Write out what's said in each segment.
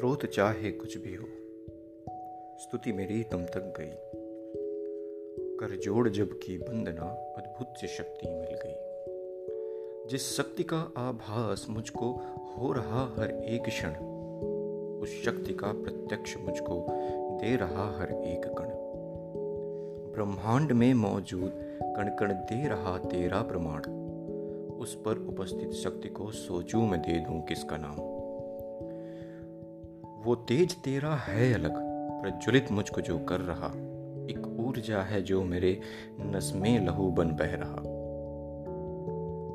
स्रोत चाहे कुछ भी हो, स्तुति मेरी तुम तक गई। कर जोड़ जब की बंदना अद्भुत सी शक्ति मिल गई। जिस शक्ति का आभास मुझको हो रहा हर एक क्षण, उस शक्ति का प्रत्यक्ष मुझको दे रहा हर एक कण। ब्रह्मांड में मौजूद कण कण दे रहा तेरा प्रमाण, उस पर उपस्थित शक्ति को सोचू में दे दूँ किसका नाम? वो तेज तेरा है अलग। प्रज्वलित मुझको जो कर रहा, एक ऊर्जा है जो मेरे नस में लहू बन बह रहा।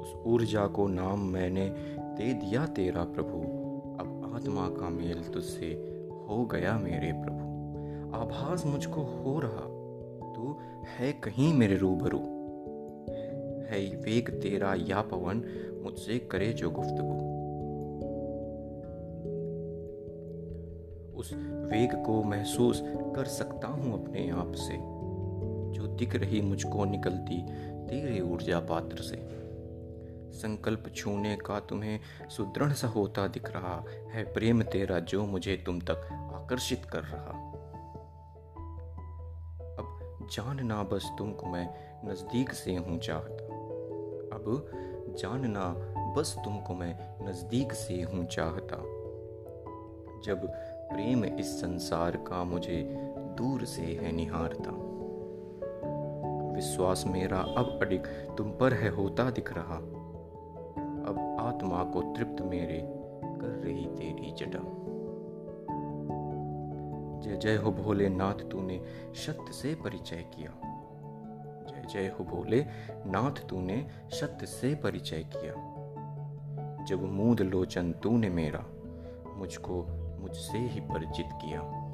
उस ऊर्जा को नाम मैंने दे दिया तेरा प्रभु। अब आत्मा का मेल तुझसे हो गया मेरे प्रभु। आभास मुझको हो रहा, तू है कहीं मेरे रूबरू। है वेग तेरा या पवन मुझसे करे जो गुफ्तगु। उस वेग को महसूस कर सकता हूँ अपने आप से। जो दिख रही मुझको निकलती तेरे ऊर्जा पात्र से। संकल्प छूने का तुम्हें सुदृढ़ सा होता दिख रहा है। प्रेम तेरा जो मुझे तुम तक आकर्षित कर रहा। अब जानना बस तुमको मैं नज़दीक से हूँ चाहता। अब जानना बस तुमको मैं नज़दीक से हूँ चाहता। जब प्रेम इस संसार का मुझे दूर से है निहारता। विश्वास मेरा अब अडिग, तुम पर है होता दिख रहा। अब आत्मा को तृप्त मेरे कर रही तेरी जटा। जय जय हो भोले नाथ तूने सत्य से परिचय किया। जय जय हो भोले नाथ तूने सत्य से परिचय किया। जब मूद लोचन, तूने मेरा। मुझको मुझसे ही परिचित किया।